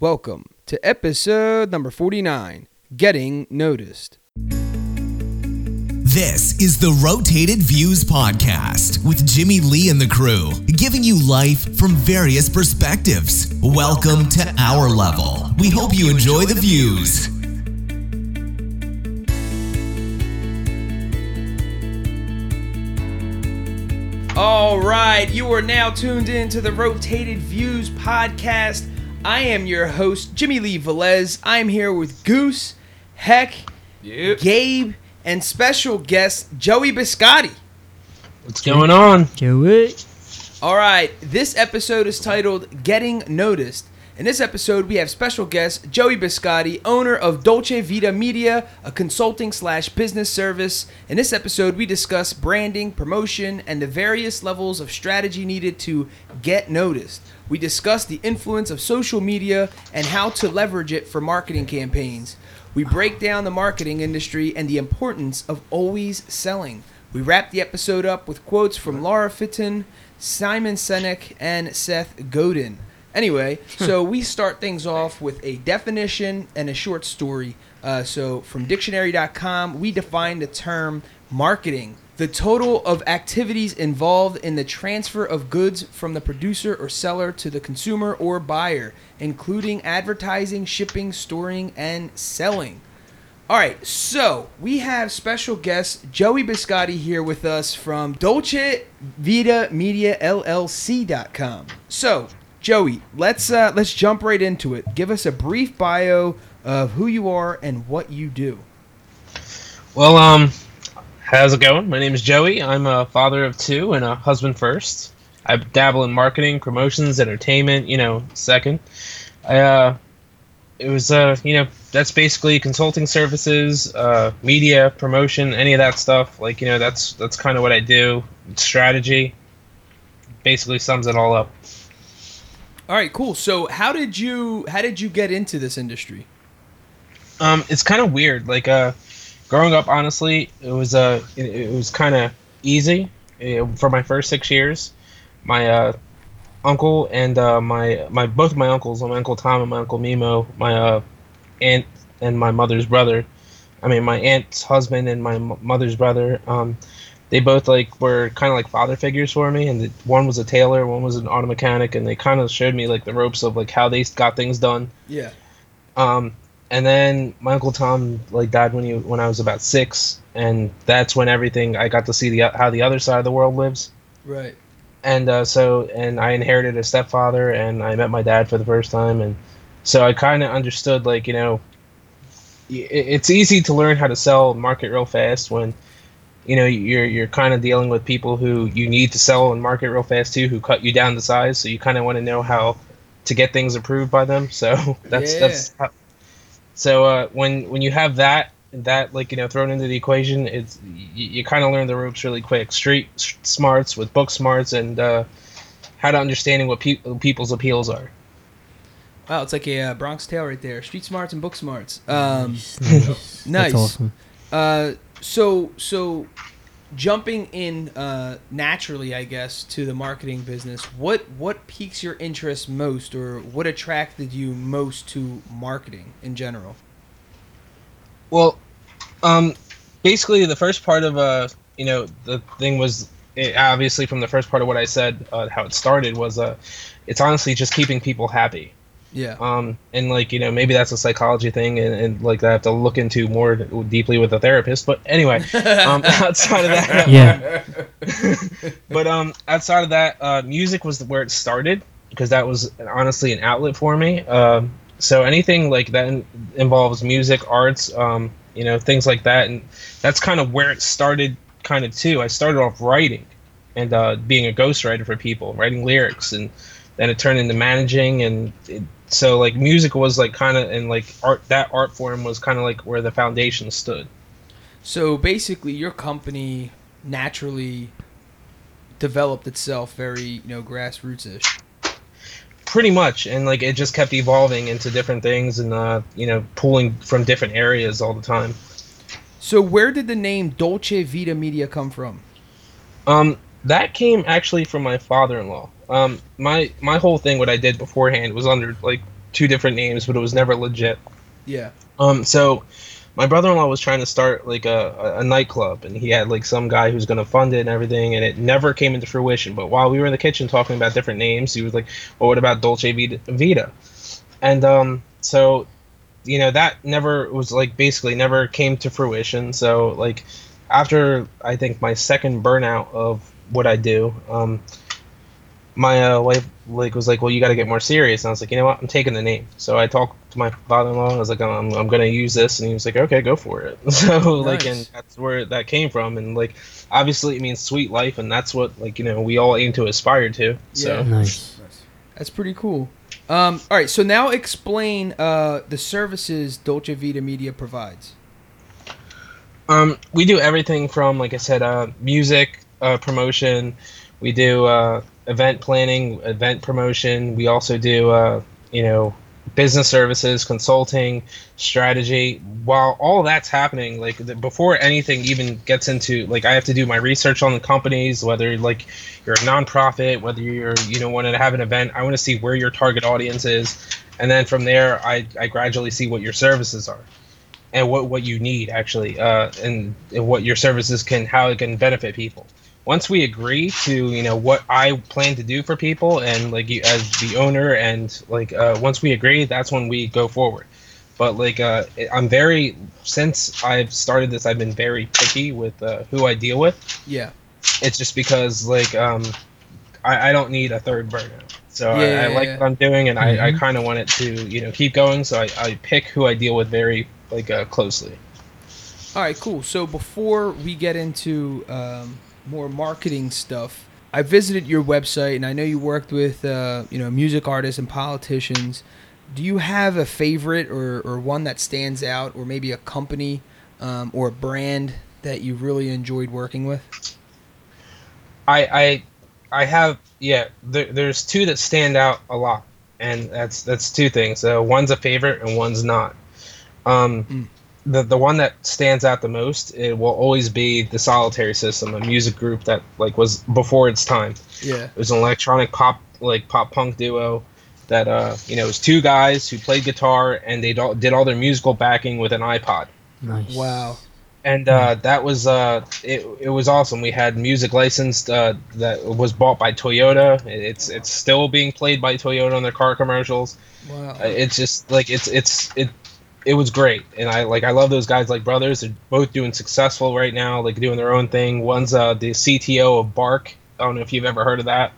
Welcome to episode number 49 Getting Noticed. This is the Rotated Views Podcast with Jimmy Lee and the crew, giving you life from various perspectives. Welcome to our level. We hope you enjoy the views. All right, you are now tuned in to the Rotated Views podcast. I am your host, Jimmy Lee Velez. I'm here with Goose, Heck, Gabe, and special guest Joey Biscotti. What's going on? Joey. All right, this episode is titled Getting Noticed. In this episode, we have special guest Joey Biscotti, owner of Dolce Vita Media, a consulting slash business service. In this episode, we discuss branding, promotion, and the various levels of strategy needed to get noticed. We discuss the influence of social media and how to leverage it for marketing campaigns. We break down the marketing industry and the importance of always selling. We wrap the episode up with quotes from Laura Fitton, Simon Sinek, and Seth Godin. Anyway, so we start things off with a definition and a short story. Uh, so from dictionary.com, we define the term marketing. The total of activities involved in the transfer of goods from the producer or seller to the consumer or buyer, including advertising, shipping, storing, and selling. All right, so we have special guest Joey Biscotti here with us from Dolce Vita Media LLC.com. So, Joey, let's uh, let's jump right into it. Give us a brief bio of who you are and what you do. Well, um, how's it going? My name is Joey. I'm a father of two and a husband first. I dabble in marketing, promotions, entertainment. You know, second. I uh, it was uh, you know, that's basically consulting services, uh, media, promotion, any of that stuff. Like you know, that's that's kind of what I do. Strategy. Basically sums it all up. All right, cool. So, how did you how did you get into this industry? Um, it's kind of weird. Like, uh, growing up, honestly, it was uh, it, it was kind of easy uh, for my first six years. My uh, uncle and uh, my my both of my uncles, my uncle Tom and my uncle Mimo, my uh, aunt and my mother's brother. I mean, my aunt's husband and my mother's brother. Um, they both like were kind of like father figures for me, and the, one was a tailor, one was an auto mechanic, and they kind of showed me like the ropes of like how they got things done. Yeah. Um, and then my uncle Tom like died when he when I was about six, and that's when everything I got to see the how the other side of the world lives. Right. And uh, so, and I inherited a stepfather, and I met my dad for the first time, and so I kind of understood like you know, it- it's easy to learn how to sell market real fast when you know you're you're kind of dealing with people who you need to sell and market real fast to, who cut you down to size, so you kind of want to know how to get things approved by them. So that's Yeah. that's how, so uh, when when you have that that like you know thrown into the equation, it's you, you kind of learn the ropes really quick. Street smarts with book smarts and uh, how to understanding what pe- people's appeals are. Wow, it's like a uh, Bronx Tale right there. Street smarts and book smarts. Um, Nice. Nice. That's awesome. So so jumping in uh, naturally, I guess, to the marketing business. What what piques your interest most, or what attracted you most to marketing in general? Well, um, basically the first part of uh, you know, the thing was it, obviously from the first part of what I said, uh, how it started was uh, it's honestly just keeping people happy. Yeah. Um, and like you know, maybe that's a psychology thing, and, and like I have to look into more deeply with a therapist. But anyway, um, outside of that, Yeah. but um, outside of that, uh, music was where it started because that was honestly an outlet for me. Um, so anything like that in, involves music, arts, um, you know, things like that, and that's kind of where it started. Kind of too. I started off writing and uh, being a ghostwriter for people, writing lyrics, and then it turned into managing, and it, so like music was like kind of and like art. That art form was kind of like where the foundation stood. So basically, your company naturally developed itself very, you know, grassroots ish. pretty much and like it just kept evolving into different things and uh you know pulling from different areas all the time So where did the name Dolce Vita Media come from? um that came actually from my father-in-law um my my whole thing what i did beforehand was under like two different names, but it was never legit. Yeah. Um, so my brother-in-law was trying to start like a, a, nightclub, and he had like some guy who's going to fund it and everything, and it never came into fruition. But while we were in the kitchen talking about different names, he was like, "Well, what about Dolce Vita?" Vita? And um, so you know that never was like basically never came to fruition. So like after I think my second burnout of what I do, um, my uh, wife like was like, "Well, you got to get more serious." And I was like, "You know what? I'm taking the name." So I talked to my father-in-law. I was like, "I'm, I'm going to use this," and he was like, "Okay, go for it." So like, and that's where that came from. And like, obviously, it means sweet life, and that's what like you know we all aim to aspire to. So Yeah. Nice. That's pretty cool. Um, all right, so now explain uh, the services Dolce Vita Media provides. Um, we do everything from, like I said, uh, music uh, promotion. We do uh, event planning, event promotion. We also do, uh, you know, business services, consulting, strategy. While all that's happening, like the, before anything even gets into, like I have to do my research on the companies, whether like you're a nonprofit, whether you're, you know, want to have an event. I want to see where your target audience is, and then from there, I, I gradually see what your services are and what what you need actually uh, and, and what your services can how it can benefit people once we agree to you know what i plan to do for people and like you as the owner and like uh, once we agree that's when we go forward but like uh, i'm very since i've started this i've been very picky with uh, who i deal with Yeah. it's just because like um i, I don't need a third burnout so I, Yeah, I like yeah. what i'm doing and I, I Mhm. kind of want it to you know keep going so I, I pick who i deal with very like uh, closely All right, cool. So before we get into um, more marketing stuff, I visited your website and I know you worked with uh, you know music artists and politicians. Do you have a favorite or, or one that stands out, or maybe a company um, or a brand that you really enjoyed working with? I I I have yeah. There, there's two that stand out a lot, and that's that's two things. Uh, one's a favorite and one's not. Um, Mm. The the one that stands out the most it will always be the Solitary System, a music group that like was before its time. Yeah. It was an electronic pop like pop punk duo that uh you know it was two guys who played guitar and they do- did all their musical backing with an iPod Nice. Wow. and uh, that was uh, it, it was awesome. We had music licensed uh, that was bought by Toyota. It's it's still being played by Toyota on their car commercials. Wow. Uh, It's just like it's it's it it was great, and I like I love those guys like brothers. They're both doing successful right now, like doing their own thing. One's uh, the CTO of Bark. I don't know if you've ever heard of that.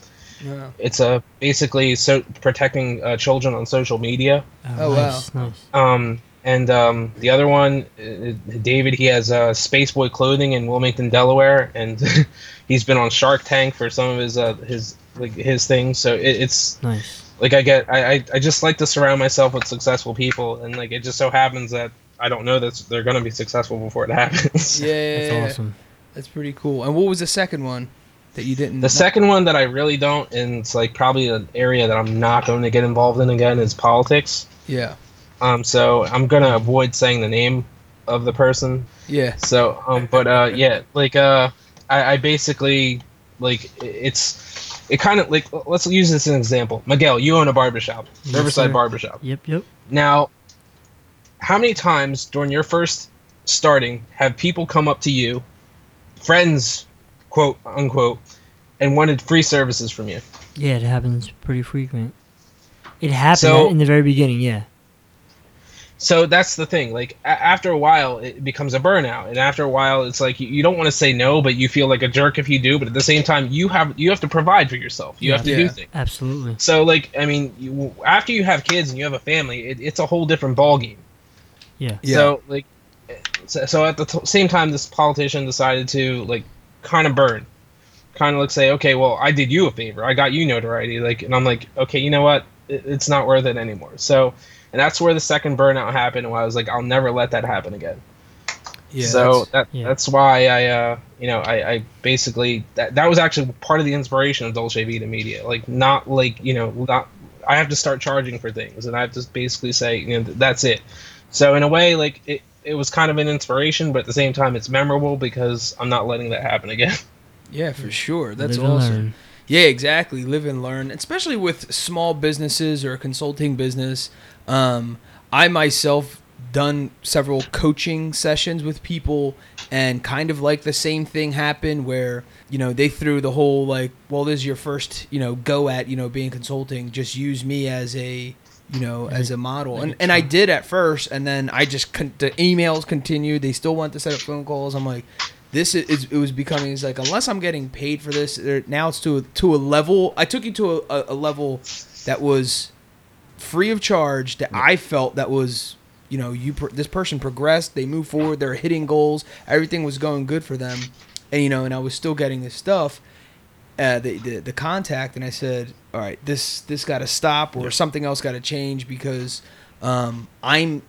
Yeah. It's uh, basically so protecting uh, children on social media. Oh, nice, Nice. Um, and um, the other one, uh, David, he has uh, Spaceboy Clothing in Wilmington, Delaware, and he's been on Shark Tank for some of his uh, his like his things. So it, it's Nice. Like I get, I, I I just like to surround myself with successful people, and like it just so happens that I don't know that they're gonna be successful before it happens. Yeah. That's awesome. That's pretty cool. And what was the second one that you didn't? The second one that I really don't, and it's like probably an area that I'm not going to get involved in again, is politics. Yeah. Um, so I'm gonna avoid saying the name of the person Yeah. So, um, but uh, yeah, like uh, I, I basically like it's it kind of like let's use this as an example. Miguel, you own a barbershop, Yes, Riverside sir. Barbershop. Yep. Yep. Now, how many times during your first starting have people come up to you, friends, quote unquote, and wanted free services from you? Yeah, it happens pretty frequent. It happened So- in the very beginning. Yeah. So that's the thing. Like a- after a while, it becomes a burnout, and after a while, it's like you, you don't want to say no, but you feel like a jerk if you do. But at the same time, you have you have to provide for yourself. You have to do things. Absolutely. So like I mean, you, after you have kids and you have a family, it, it's a whole different ballgame. Yeah. Yeah. So like, so, so at the t- same time, this politician decided to like kind of burn, kind of like say, okay, well, I did you a favor, I got you notoriety, like, and I'm like, okay, you know what, it, it's not worth it anymore. So, and that's where the second burnout happened, and I was like, I'll never let that happen again. Yeah. so that's- that Yeah. that's why I uh you know I, I basically that that was actually part of the inspiration of Dolce Vita Media like not like you know not I have to start charging for things and I have to basically say you know th- that's it so in a way like it it was kind of an inspiration but at the same time it's memorable because I'm not letting that happen again yeah, for sure. That's Live and awesome. learn. Yeah, exactly. Live and learn, especially with small businesses or a consulting business. Um, I myself done several coaching sessions with people, and kind of like the same thing happened where you know they threw the whole like, well, this is your first you know go at you know being consulting. Just use me as a you know as a model, and and I did at first, and then I just con- the emails continued. They still want to set up phone calls. I'm like this is it was becoming it's like unless I'm getting paid for this there- now it's to a, to a level I took you to a, a level that was free of charge that I felt that was you know you this person progressed they moved forward they're hitting goals everything was going good for them. And you know and I was still getting this stuff uh, the, the the contact and I said all right this this got to stop or something else got to change because um, I'm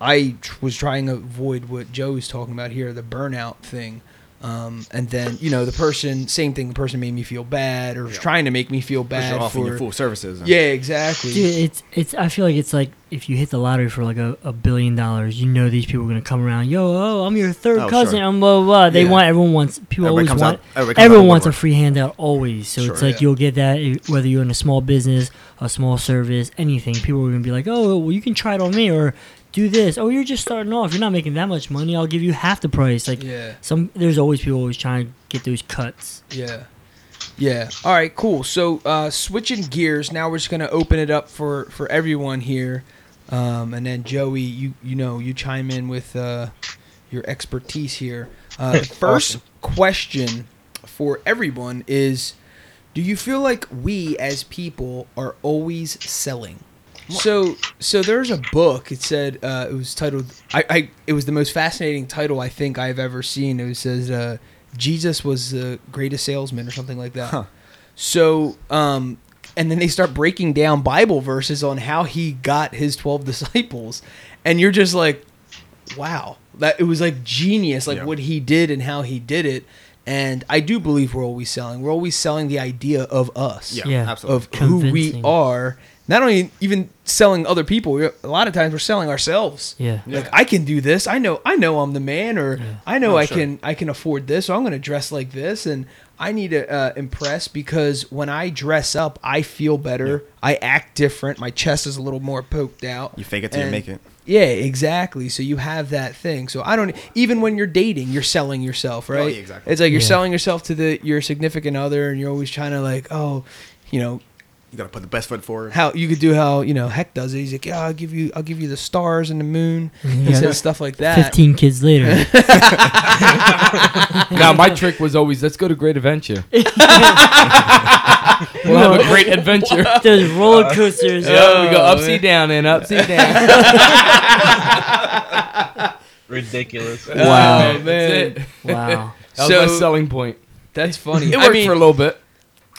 I tr- was trying to avoid what Joe was talking about here, the burnout thing. Um, and then you know the person, same thing. The person made me feel bad, or was Yeah. trying to make me feel bad you're offering for. your full services. and- yeah, exactly. Dude, it's it's. I feel like it's like if you hit the lottery for like a, a billion dollars, you know these people are gonna come around. Yo, oh, I'm your third Oh, cousin. sure. I'm blah blah. blah. They Yeah. want everyone wants people Everybody always want. out- everybody everyone wants a free handout always. So Sure, it's like yeah. you'll get that whether you're in a small business, a small service, anything. People are gonna be like, oh, well, you can try it on me or do this. Oh, you're just starting off. You're not making that much money. I'll give you half the price. Like Yeah. some, there's always people always trying to get those cuts. Yeah. Yeah. All right. Cool. So uh, switching gears. Now we're just gonna open it up for for everyone here, um, and then Joey, you you know you chime in with uh, your expertise here. Uh, first Awesome. question for everyone is: Do you feel like we as people are always selling? So, so there's a book. It said uh, it was titled. I, I. It was the most fascinating title I think I've ever seen. It says uh, Jesus was the greatest salesman or something like that. Huh. So, um, and then they start breaking down Bible verses on how he got his twelve disciples, and you're just like, wow, that it was like genius, like Yeah. what he did and how he did it. And I do believe we're always selling. We're always selling the idea of us Yeah, Yeah. absolutely. of who we are. Not only even selling other people, a lot of times we're selling ourselves. Yeah. Like I can do this. I know. I know I'm the man, or I know Oh, I sure. can. I can afford this. So I'm going to dress like this, and I need to uh, impress because when I dress up, I feel better. I act different. My chest is a little more poked out. You fake it till you make it. Yeah, exactly. So you have that thing. So I don't even when you're dating, you're selling yourself, right? Oh, yeah, exactly. It's like you're Yeah. selling yourself to the your significant other, and you're always trying to like, oh, you know, You gotta put the best foot forward. how you could do how you know Heck does it. He's like, yeah, I'll give you, I'll give you the stars and the moon. He Yeah. says stuff like that. Fifteen kids later. now my trick was always let's go to Great Adventure. we'll have a great adventure. Those roller coasters. Yeah, we go oh, upsy down and upsy down. Ridiculous. Wow. Oh, man. That's it. Wow. That was my selling point. That's funny. It I worked mean, for a little bit.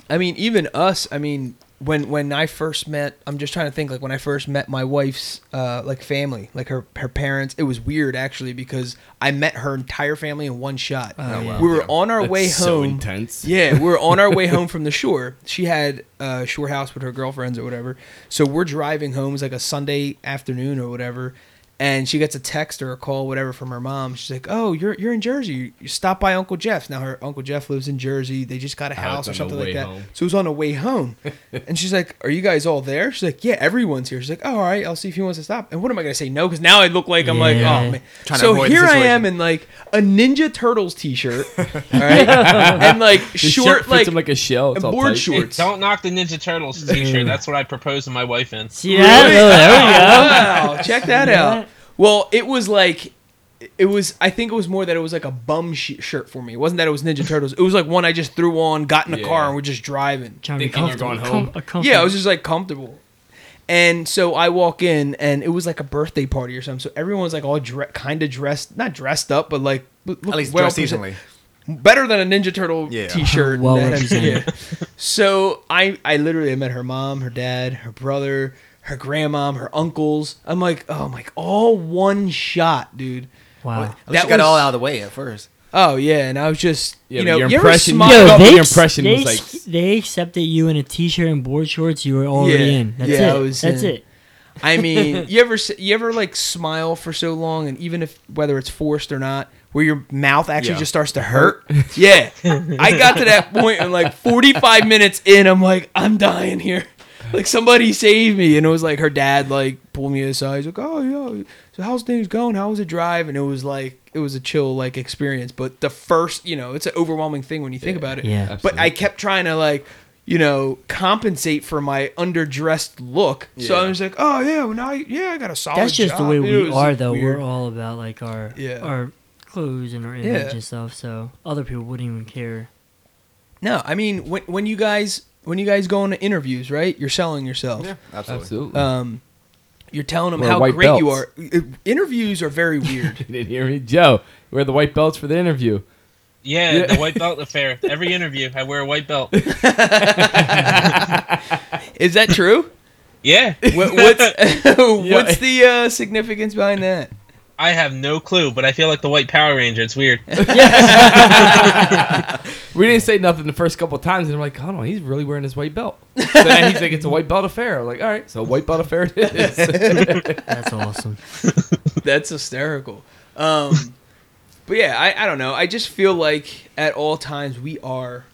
I mean, even us. I mean, when when I first met, I'm just trying to think. Like when I first met my wife's uh, like family, like her her parents. It was weird actually because I met her entire family in one shot. Oh, wow. We were Yeah. on our way home. That's way so home. intense. Yeah, we we're on our way home from the shore. She had a shore house with her girlfriends or whatever. So we're driving home. It's like a Sunday afternoon or whatever. And she gets a text or a call, whatever, from her mom. She's like, "Oh, you're you're in Jersey. You stop by Uncle Jeff's. Now her Uncle Jeff lives in Jersey. They just got a Oh, house it's or something like that. home. So it was on the way home. and she's like, "Are you guys all there?" She's like, "Yeah, everyone's here." She's like, "Oh, all right, I'll see if he wants to stop." And what am I gonna say? No, because now I look like I'm like, oh man. Trying so avoid here I am in like a Ninja Turtles t-shirt, all right, and like The short fits like like a shell. It's and board tight. shorts. Don't knock the Ninja Turtles t-shirt. That's what I proposed to my wife in. See that? Oh, there we go. Wow, check that out. Well, it was like it was. I think it was more that it was like a bum sh- shirt for me. It wasn't that it was Ninja Turtles. It was like one I just threw on, got in the Yeah. car, and we're just driving. Trying to be Thinking you're comfortable. going home. Com- a comfort- Yeah, I was just like comfortable. And so I walk in, and it was like a birthday party or something. So everyone's like all dre- kind of dressed, not dressed up, but like look At least well dress present- seasonally. better than a Ninja Turtle Yeah. T-shirt. Well That- represented. yeah. So I I literally met her mom, her dad, her brother, her grandmom, her uncles. I'm like, oh my, all one shot, dude. Wow. At That got it all out of the way at first. Oh yeah, and I was just Yeah, you know your impression- smile- I Yo, thought they, the impression they, was like- they accepted you in a t-shirt and board shorts. You were already Yeah. in. That's Yeah, I it. was That's in. it. I mean, you ever you ever like smile for so long, and even if whether it's forced or not, where where your mouth actually Yeah. just starts to hurt. yeah, I got to that point and like 45 minutes in, I'm like, I'm dying here. Like somebody save me, and it was like her dad like pulled me aside. He's like, "Oh yeah, so how's things going? How was the drive?" And it was like it was a chill like experience. But the first, you know, it's an overwhelming thing when you think about it. Yeah. But I kept trying to like, you know, compensate for my underdressed look. So I Yeah. was like, "Oh yeah, well now I, yeah, I got a solid." That's just the way It we was are, though. weird. We're all about like our Yeah. our clothes and our image Yeah. and stuff. So other people wouldn't even care. No, I mean when when you guys when you guys go into interviews, right? You're selling yourself. Yeah, absolutely. Absolutely. Um, you're telling them Wear how white great you are. Interviews are very weird. you didn't hear me, Joe. Wear the white belts for the interview. Yeah, Yeah. the white belt affair. Every interview, I wear a white belt. Is that true? Yeah, what, what's what's the uh, significance behind that? I have no clue, but I feel like the white Power Ranger. It's weird. We didn't say nothing the first couple times, and I'm like, hold on, he's really wearing his white belt. So then he's like, it's a white belt affair. I'm like, all right, so white belt affair it is. That's awesome. That's hysterical. Um, but yeah, I, I don't know. I just feel like at all times we are.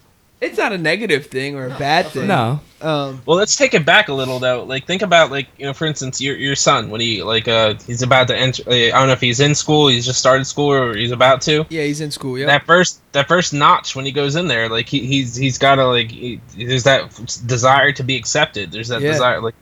It's not a negative thing or a bad thing. no, Um, Well, let's take it back a little though. Like, think about like you know, for instance, your your son when he like uh he's about to enter. uh, I don't know if he's in school, he's just started school, or he's about to. yeah, he's in school. Yeah. That first that first notch when he goes in there, like he, he's he's got to like he, there's that desire to be accepted. There's that Yeah. desire like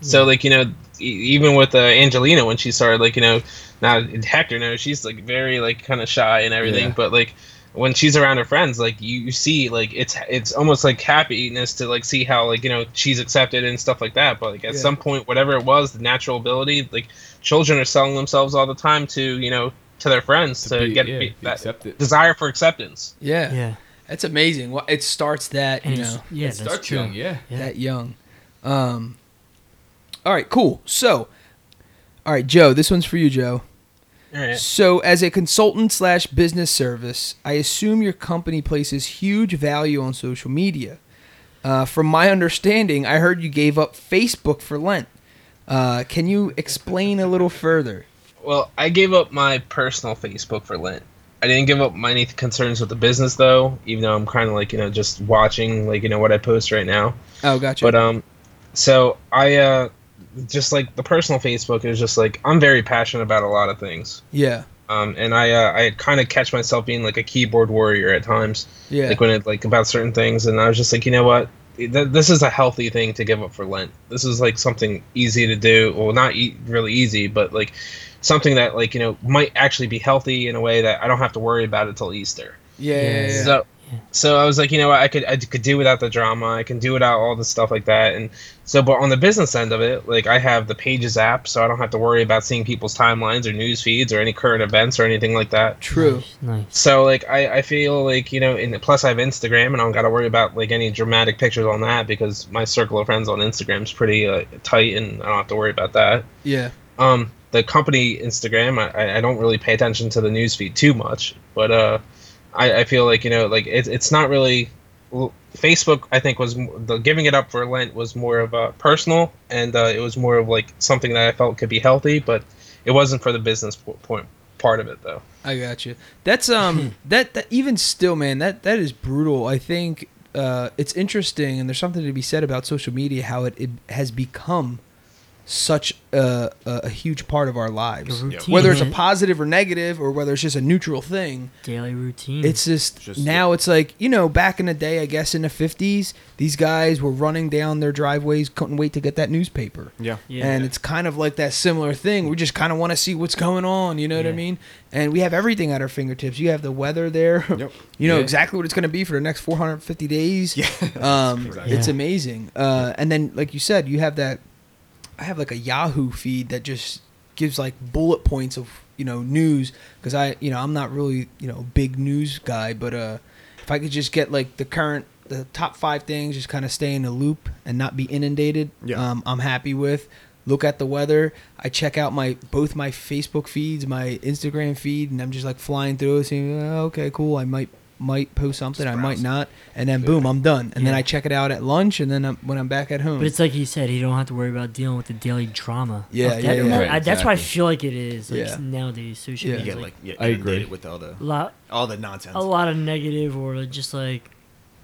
so like you know e- even with uh, Angelina when she started like you know now Hector knows she's like very like kind of shy and everything, Yeah. but like when she's around her friends, like you, you see like it's it's almost like happiness to like see how like you know she's accepted and stuff like that. But like at Yeah. some point, whatever it was, the natural ability, like children are selling themselves all the time to you know to their friends to, be- get yeah, be- be that accepted. desire for acceptance. yeah. Yeah. That's amazing. Well, It starts that And you know yeah, it starts true. young, yeah. Yeah. that young. Um. All right. Cool. So. All right, Joe. This one's for you, Joe. Right. So, as a consultant slash business service, I assume your company places huge value on social media. Uh, from my understanding, I heard you gave up Facebook for Lent. Uh, can you explain a little further? Well, I gave up my personal Facebook for Lent. I didn't give up my any concerns with the business though, even though I'm kind of like you know just watching like you know what I post right now. Oh, gotcha. But um, so I uh, just like the personal Facebook is just like I'm very passionate about a lot of things. yeah, Um, and I uh, I kind of catch myself being like a keyboard warrior at times, yeah, like when it like about certain things, and I was just like, you know what, this is a healthy thing to give up for Lent. This is like something easy to do. Well, not e- really easy, but like something that like you know might actually be healthy in a way that I don't have to worry about it till Easter. yeah, yeah, yeah, yeah. So, so I was like, you know what, I could I could do without the drama. I can do without all the stuff like that. And so, but on the business end of it, like I have the Pages app, so I don't have to worry about seeing people's timelines or news feeds or any current events or anything like that. True. Nice. nice. So like I, I feel like you know, and plus I have Instagram, and I don't got to worry about like any dramatic pictures on that because my circle of friends on Instagram is pretty uh, tight, and I don't have to worry about that. Yeah, Um, the company Instagram, I, I don't really pay attention to the newsfeed too much, but uh, I, I feel like you know, like it's it's not really. Facebook, I think, was the giving it up for Lent was more of a personal, and uh, it was more of like something that I felt could be healthy, but it wasn't for the business point part of it though. I got you. That's um that, that even still, man, that that is brutal. I think uh, it's interesting, and there's something to be said about social media, how it, it has become such a, a, a huge part of our lives. Routine, Whether it's a positive or negative, or whether it's just a neutral thing, daily routine. it's just, Just- now it's like you know back in the day, I guess in the '50s, these guys were running down their driveways, couldn't wait to get that newspaper. Yeah. yeah. And it's kind of like that similar thing. We just kind of want to see what's going on. You know what I Yeah. mean? And we have everything at our fingertips. You have the weather there. Yep. You know Yeah. exactly what it's going to be for the next 450 days. Yeah. Um, Exactly. It's Yeah. amazing. Uh, and then, like you said, you have that. I have like a Yahoo feed that just gives like bullet points of you know news because I you know I'm not really you know big news guy, but uh, if I could just get like the current the top five things, just kind of stay in the loop and not be inundated. Yeah. Um, I'm happy with. Look at the weather. I check out my both my Facebook feeds, my Instagram feed, and I'm just like flying through it, saying, oh, "Okay, cool. I might might post something, I might not, and then boom, I'm done. And then Yeah. I check it out at lunch, and then I'm, when I'm back at home. But it's like he said, he don't have to worry about dealing with the daily drama. Yeah, of that. yeah, And yeah. that- Right, I- That's why I exactly. feel like it is. Like Yeah. nowadays, social Yeah. You media get is like yeah, I agree. inundated with all the a lot, all the nonsense. a lot of negative or just like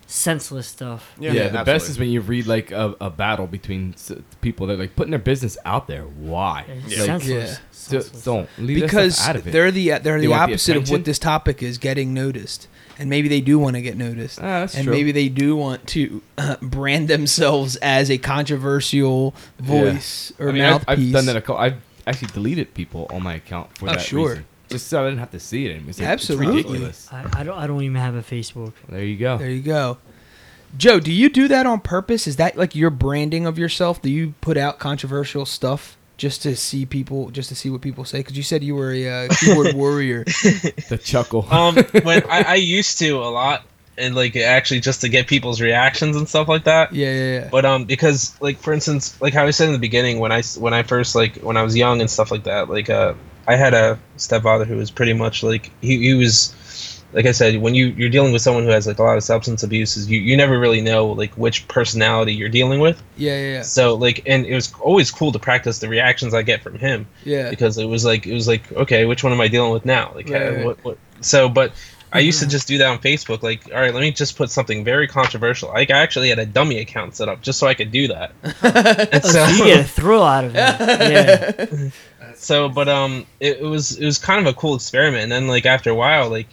senseless stuff. Yeah, the best is when you read like a, a battle between s- people that are like putting their business out there. Why? It's Yeah. senseless. Yeah. Just Senseless. don't leave that because out of it. they're the they're They the want the opposite of what attention. this topic is getting noticed and maybe they do want to get noticed Ah, that's and true. maybe they do want to uh, brand themselves as a controversial voice or I mean, I've, mouthpiece I've done that. A couple, I've actually deleted people on my account for Oh, that sure. reason. Just so I didn't have to see it anymore. It's, like, Absolutely. it's ridiculous. I, I don't. I don't even have a Facebook. There you go. there you go joe do you do that on purpose is that like your branding of yourself do you put out controversial stuff just to see people just to see what people say because you said you were a uh, keyboard warrior The chuckle. Um, when I, I used to a lot, and like actually just to get people's reactions and stuff like that. yeah yeah yeah But um, because like for instance, like how I said in the beginning, when I when I first like when I was young and stuff like that, like uh, I had a stepfather who was pretty much like he, he was, like I said, when you you're dealing with someone who has like a lot of substance abuses, you you never really know like which personality you're dealing with. yeah yeah yeah, So like, and it was always cool to practice the reactions I get from him yeah. because it was like it was like okay, which one am I dealing with now? Like Right, uh, right. what what? So, but I used to just do that on Facebook. Like, all right, let me just put something very controversial. Like, I actually had a dummy account set up just so I could do that. and so, You get a thrill out of it. Yeah. so, but um, it, it was it was kind of a cool experiment. And then like after a while, like.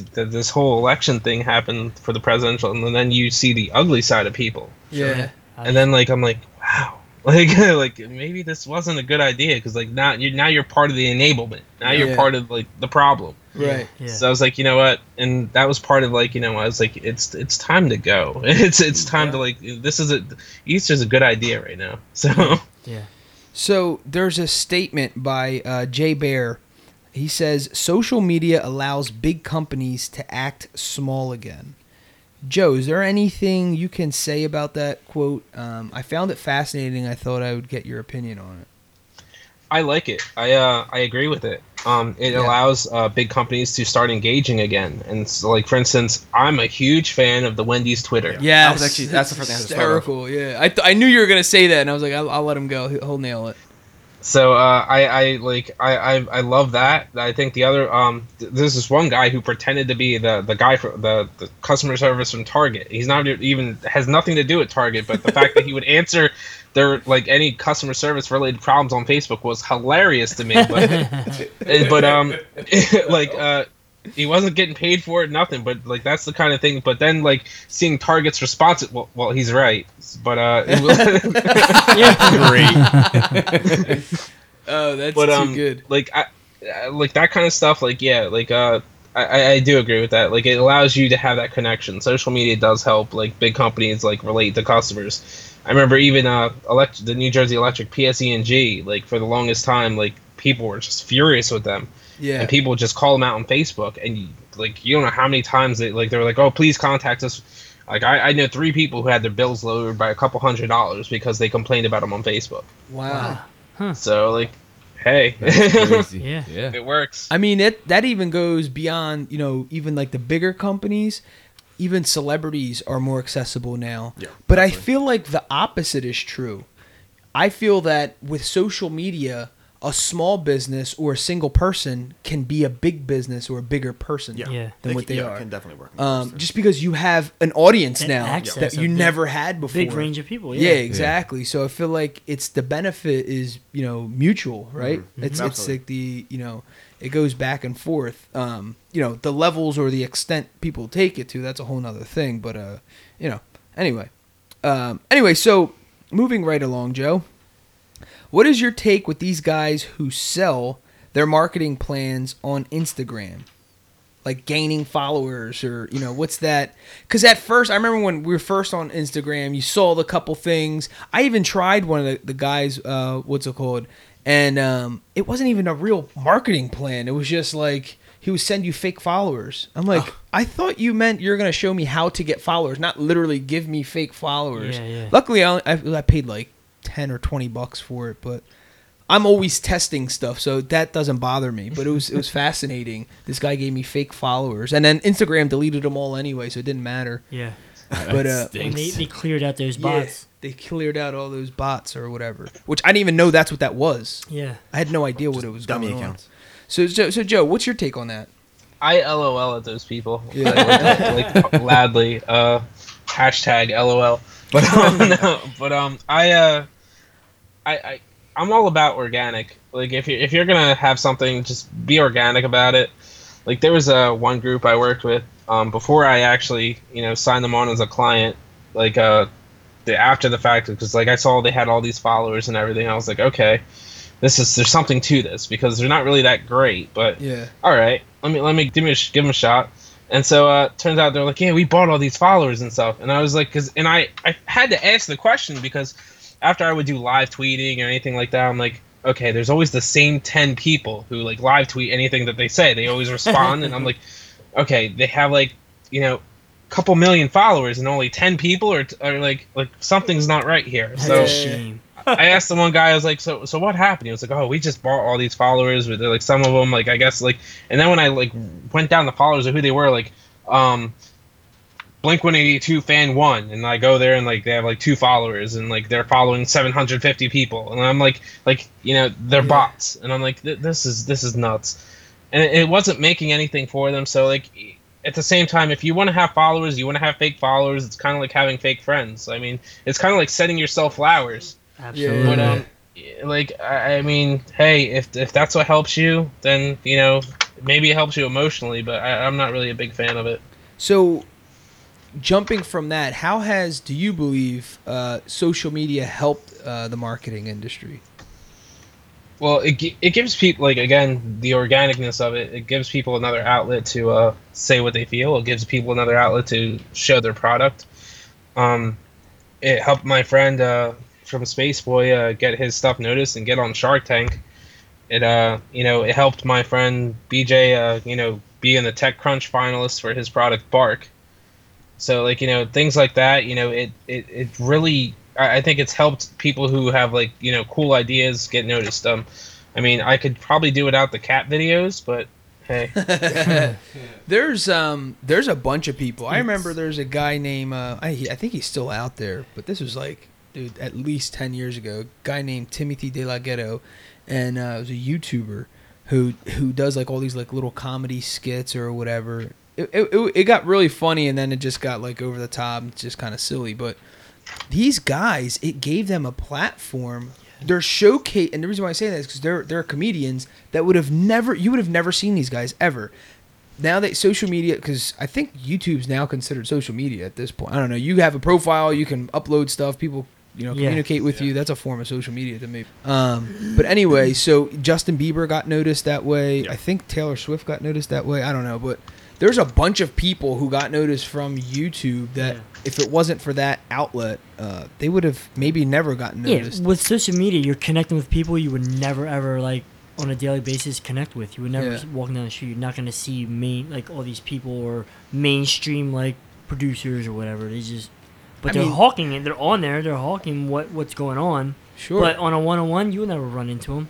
You, th- th- this whole election thing happened for the presidential, and then you see the ugly side of people, yeah. and then like I'm like, wow, like like maybe this wasn't a good idea because like now you're now you're part of the enablement. Now you're Yeah. part of like the problem. Right. Yeah. So I was like, you know what, and that was part of like, you know, I was like, it's it's time to go. It's it's time to like, this is a Easter's a good idea right now. So yeah. So there's a statement by uh, Jay Baer. He says social media allows big companies to act small again. Joe, is there anything you can say about that quote? Um, I found it fascinating. I thought I would get your opinion on it. I like it. I uh I agree with it. Um, it Yeah. allows uh, big companies to start engaging again, and so, like for instance, I'm a huge fan of the Wendy's Twitter. Yeah, That was actually- that's the first thing I just thought of. hysterical. Yeah, I, th- I knew you were gonna say that, and I was like, I'll, I'll let him go. He'll, he'll nail it. So uh, I, I like I, I I love that. I think the other um th- there's this one guy who pretended to be the the guy for the, the customer service from Target. He's not even has nothing to do with Target, but the fact that he would answer their like any customer service related problems on Facebook was hilarious to me. But eh, but um like uh he wasn't getting paid for it, nothing. But like that's the kind of thing. But then like seeing Target's response, well, well he's right. But uh, it was, Oh, that's but too um, good. like I, I- like that kind of stuff. Like yeah, like uh, I- I, I do agree with that. Like it allows you to have that connection. Social media does help. Like big companies like relate to customers. I remember even uh, elect the New Jersey Electric PSE&G. Like for the longest time, like people were just furious with them, Yeah, and people just call them out on Facebook. And you, like you don't know how many times they like they were like, oh please contact us. Like I, I know three people who had their bills lowered by a couple hundred dollars because they complained about them on Facebook. wow. So like, hey, Crazy. Yeah. Yeah. it works. I mean, it that even goes beyond you know even like the bigger companies. Even celebrities are more accessible now. Yeah, but I feel like the opposite is true. I feel that with social media, a small business or a single person can be a big business or a bigger person Yeah, Yeah. than They what can- they yeah, are. Can definitely work. Um, just because you have an audience And now access that you of big- never had before. Big range of people. Yeah, Yeah. exactly. So I feel like it's the benefit is you know mutual, right? Mhm. It's it's Absolutely. like the you know it goes back and forth. Um, you know the levels or the extent people take it to that's a whole nother thing. But uh, you know anyway, um, anyway. So moving right along, Joe. What is your take with these guys who sell their marketing plans on Instagram? Like gaining followers, or you know, what's that? Because at first, I remember when we were first on Instagram, you saw the couple things. I even tried one of the, the guys, uh, what's it called? And um, it wasn't even a real marketing plan. It was just like he would send you fake followers. I'm like, I thought you meant you're gonna show me how to get followers, not literally give me fake followers. Yeah, yeah. Luckily, I, I, I paid like ten or twenty bucks for it, but I'm always testing stuff, so that doesn't bother me. But it was it was fascinating. This guy gave me fake followers, and then Instagram deleted them all anyway, so it didn't matter. Yeah. But uh, And they, they cleared out those yeah, bots. they cleared out all those bots or whatever, which I didn't even know that's what that was. Yeah. I had no idea what it was dummy going on. accounts. So, Joe, so Joe, what's your take on that? I LOL at those people. Yeah. like, like loudly. Uh, hashtag LOL. But um, no, but um, I uh, I I I'm all about organic. Like if you if you're gonna have something, just be organic about it. Like there was a one group I worked with um before I actually you know signed them on as a client. Like uh, the after the fact because like I saw they had all these followers and everything. I was like, okay, this is there's something to this because they're not really that great, but Yeah. all right, let me let me give me a, give them a shot. And so uh, turns out they're like, yeah, we bought all these followers and stuff. And I was like, cause and I I had to ask the question because after I would do live tweeting or anything like that, I'm like, okay, there's always the same ten people who like live tweet anything that they say. They always respond, and I'm like, okay, they have like you know. A couple million followers and only 10 people are, are like like something's not right here That's so a shame. I asked the one guy, I was like, so so what happened? He was like, oh, we just bought all these followers. With like some of them, like I guess like, and then when I like went down the followers of who they were, like, um, Blink One Eighty Two fan one, and I go there and like they have like two followers, and like they're following seven hundred fifty people, and I'm like, like you know they're bots, and I'm like, this is this is nuts, and it, it wasn't making anything for them. So like. At the same time, if you want to have followers, you want to have fake followers. It's kind of like having fake friends. I mean, it's kind of like setting yourself flowers. Absolutely. But um, like I I mean, hey, if if that's what helps you, then you know maybe it helps you emotionally. But I, I'm not really a big fan of it. So, jumping from that, how has do you believe uh, social media helped uh, the marketing industry? Well, it it gives people like again the organicness of it. It gives people another outlet to uh, say what they feel. It gives people another outlet to show their product. Um, it helped my friend uh, from Space Boy uh, get his stuff noticed and get on Shark Tank. It uh you know it helped my friend BJ uh you know be in the TechCrunch finalist for his product Bark. So like you know things like that you know it it, it really I, I think it's helped people who have like you know cool ideas get noticed. Um, I mean I could probably do without the cat videos, but hey. There's um there's a bunch of people. I remember there's a guy named uh, I I think he's still out there, but this was like dude at least ten years ago. A guy named Timothy De La Ghetto, and uh, it was a YouTuber who who does like all these like little comedy skits or whatever. It, it, it, got really funny and then it just got like over the top, and just kind of silly. But these guys, it gave them a platform. They're showcase, and the reason why I say that is because they're they're comedians that would have never you would have never seen these guys ever. Now that social media, because I think YouTube's now considered social media at this point. I don't know. You have a profile, you can upload stuff, people you know Yeah. communicate with you. That's a form of social media to me. Um, but anyway, so Justin Bieber got noticed that way. I think Taylor Swift got noticed that way. I don't know, but there's a bunch of people who got noticed from YouTube that Yeah. if it wasn't for that outlet, uh, they would have maybe never gotten Yeah, noticed. with social media, you're connecting with people you would never ever like on a daily basis connect with. You would never Yeah. walking down the street. You're not gonna see main like all these people or mainstream like producers or whatever. They just, but I they're mean- hawking it. They're on there. They're hawking what what's going on. Sure. But on a one on one, you'll never run into them.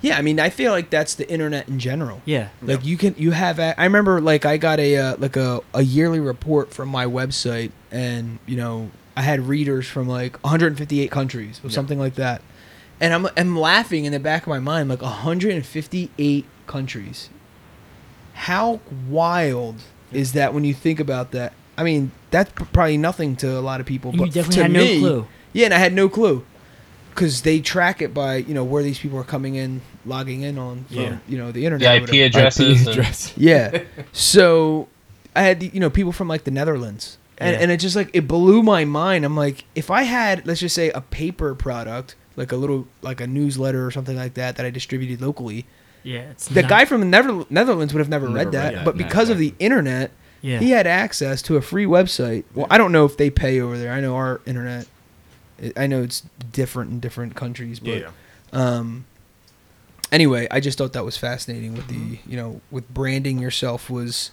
yeah, I mean, I feel like that's the internet in general. Yeah. Like you can you have I remember like I got a uh, like a, a yearly report from my website and you know I had readers from like 158 countries or something like that. And I'm I'm laughing in the back of my mind like 158 countries. How wild is that when you think about that? I mean, that's probably nothing to a lot of people, And but you definitely to had no me, clue. Yeah, and I had no clue because they track it by you know where these people are coming in, logging in on from Yeah. you know the internet. The IP addresses. IP address. Yeah. So I had you know people from like the Netherlands, and Yeah. and it just like it blew my mind. I'm like, if I had let's just say a paper product, like a little like a newsletter or something like that that I distributed locally, Yeah. It's the not- guy from the Nether- Netherlands would have never, Never read read that. that, but because of the internet, Yeah. he had access to a free website. Well, I don't know if they pay over there. I know our internet. I know it's different in different countries, but Yeah. um anyway i just thought that was fascinating with the you know with branding yourself was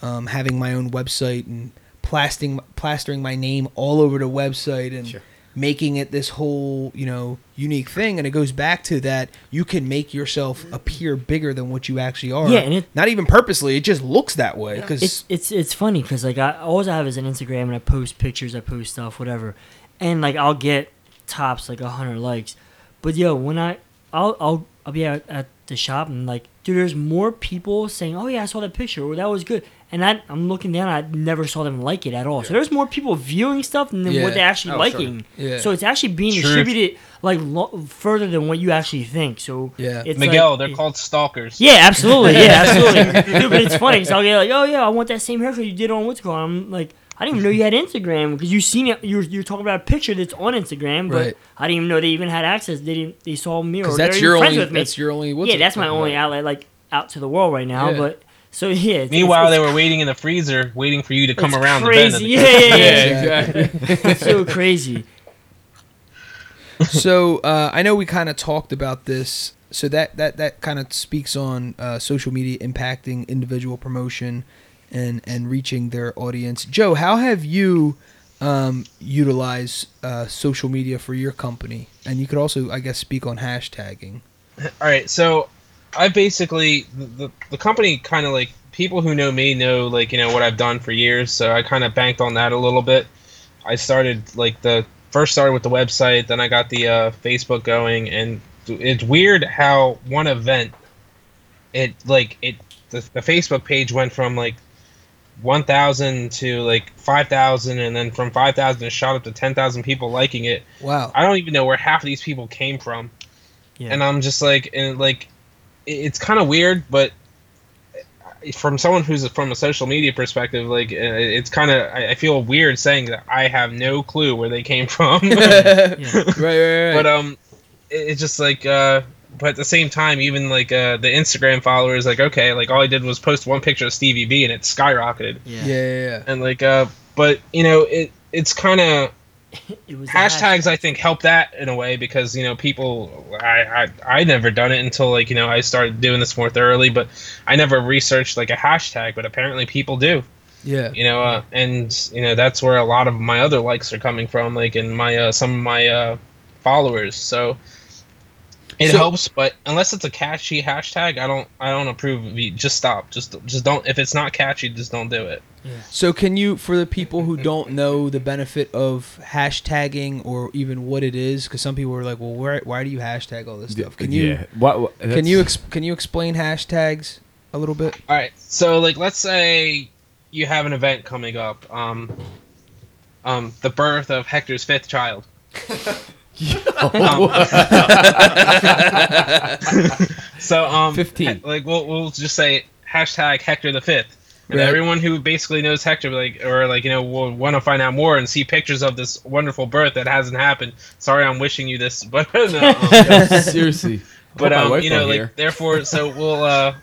um, having my own website and plastering plastering my name all over the website and Sure. Making it this whole you know unique thing and it goes back to that you can make yourself appear bigger than what you actually are. Yeah, and it- not even purposely it just looks that way because it's it's it's funny because like I always I have is an Instagram and I post pictures, I post stuff, whatever, and like I'll get tops like a hundred likes, but yo, when I I'll I'll I'll be at, at the shop and like, dude, there's more people saying, oh yeah, I saw that picture or that was good, and I I'm looking down, I never saw them like it at all. So there's more people viewing stuff than Yeah. what they're actually Oh, sure. liking. Yeah. So it's actually being Truth. distributed like lo- further than what you actually think. So Yeah. it's Miguel, like- they're called stalkers. yeah, absolutely. Yeah, absolutely. Dude, but it's funny because I'll get like, oh yeah, I want that same haircut you did on what's it called. I'm like, I didn't even know you had Instagram because you seen it. You're, you're talking about a picture that's on Instagram, but Right. I didn't even know they even had access. They didn't. They saw me or because they're that's even your friends only with me. that's your only what's yeah, it- that's my only outlet, like out to the world right now. Yeah. But so yeah. it's- Meanwhile, it's, they were waiting in the freezer, waiting for you to come it's around the bend. of Crazy. the- Yeah, yeah, yeah. Yeah, exactly. It's so crazy. so uh, I know we kind of talked about this. So that that that kind of speaks on uh, social media impacting individual promotion and and reaching their audience. Joe, how have you um, utilized uh, social media for your company? And you could also, I guess, speak on hashtagging. All right, so I basically the the, the company kind of like people who know me know like you know what I've done for years, so I kind of banked on that a little bit. I started like the first started with the website, then I got the uh, Facebook going, and it's weird how one event it like it the, the Facebook page went from like 1,000 to like 5,000, and then from 5,000 it shot up to 10,000 people liking it. Wow. I don't even know where half of these people came from Yeah. and I'm just like, and like, it's kind of weird, but from someone who's from a social media perspective, like, uh, it's kind of, I I feel weird saying that I have no clue where they came from. right, right, right. but um, it- it's just like, uh, but at the same time, even like uh, the Instagram followers, like, okay, like all I did was post one picture of Stevie B, and it skyrocketed, yeah. yeah, yeah, yeah. and like, uh, but you know, it it's kind of It was the hashtags i think help that in a way because you know people I, I i never done it until like you know i started doing this more thoroughly but i never researched like a hashtag but apparently people do. Yeah. you know uh, and you know that's where a lot of my other likes are coming from like in my uh, some of my uh followers. So it So- helps but unless it's a catchy hashtag i don't i don't approve of it just stop just just don't if it's not catchy just don't do it So can you, for the people who don't know the benefit of hashtagging or even what it is, because some people are like, well, where, why do you hashtag all this stuff? Can you yeah. What, what- can you ex- can you explain hashtags a little bit? All right. So like let's say you have an event coming up um um the birth of Hector's fifth child. Um, so um 15. he- like we'll we'll just say hashtag Hector the fifth. And Right. everyone who basically knows Hector, like, or like, you know, will want to find out more and see pictures of this wonderful birth that hasn't happened. Sorry, I'm wishing you this, but no, um, Seriously. but um, you know, like hear. therefore, so we'll, uh,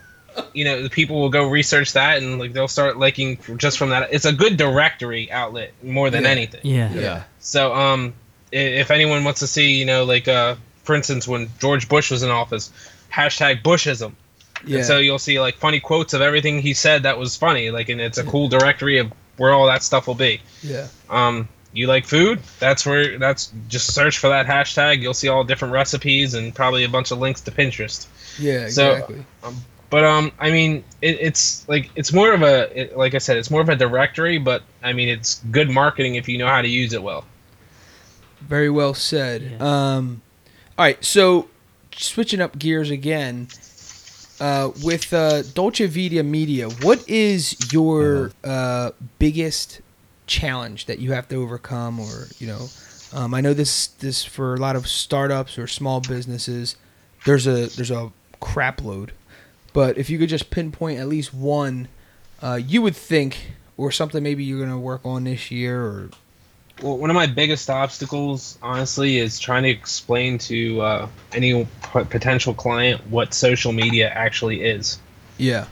you know, the people will go research that and like they'll start liking just from that. It's a good directory outlet more than Yeah. anything. Yeah. Yeah. So um, i- if anyone wants to see, you know, like uh, for instance, when George Bush was in office, hashtag Bushism. Yeah. And so you'll see like funny quotes of everything he said that was funny. Like, and it's a cool directory of where all that stuff will be. yeah. Um, you like food? That's where. That's just search for that hashtag. You'll see all different recipes and probably a bunch of links to Pinterest. Yeah. So- Exactly. But um, I mean, it, it's like it's more of a it, like I said, it's more of a directory. But I mean, it's good marketing if you know how to use it well. Very well said. Yeah. Um, all right, so switching up gears again, uh, with uh, Dolce Vita Media, what is your uh, biggest challenge that you have to overcome, or you know, um, I know this this for a lot of startups or small businesses, there's a there's a crap load, but if you could just pinpoint at least one, uh, you would think, or something maybe you're gonna work on this year, or one of my biggest obstacles, honestly, is trying to explain to uh, any p- potential client what social media actually is. yeah,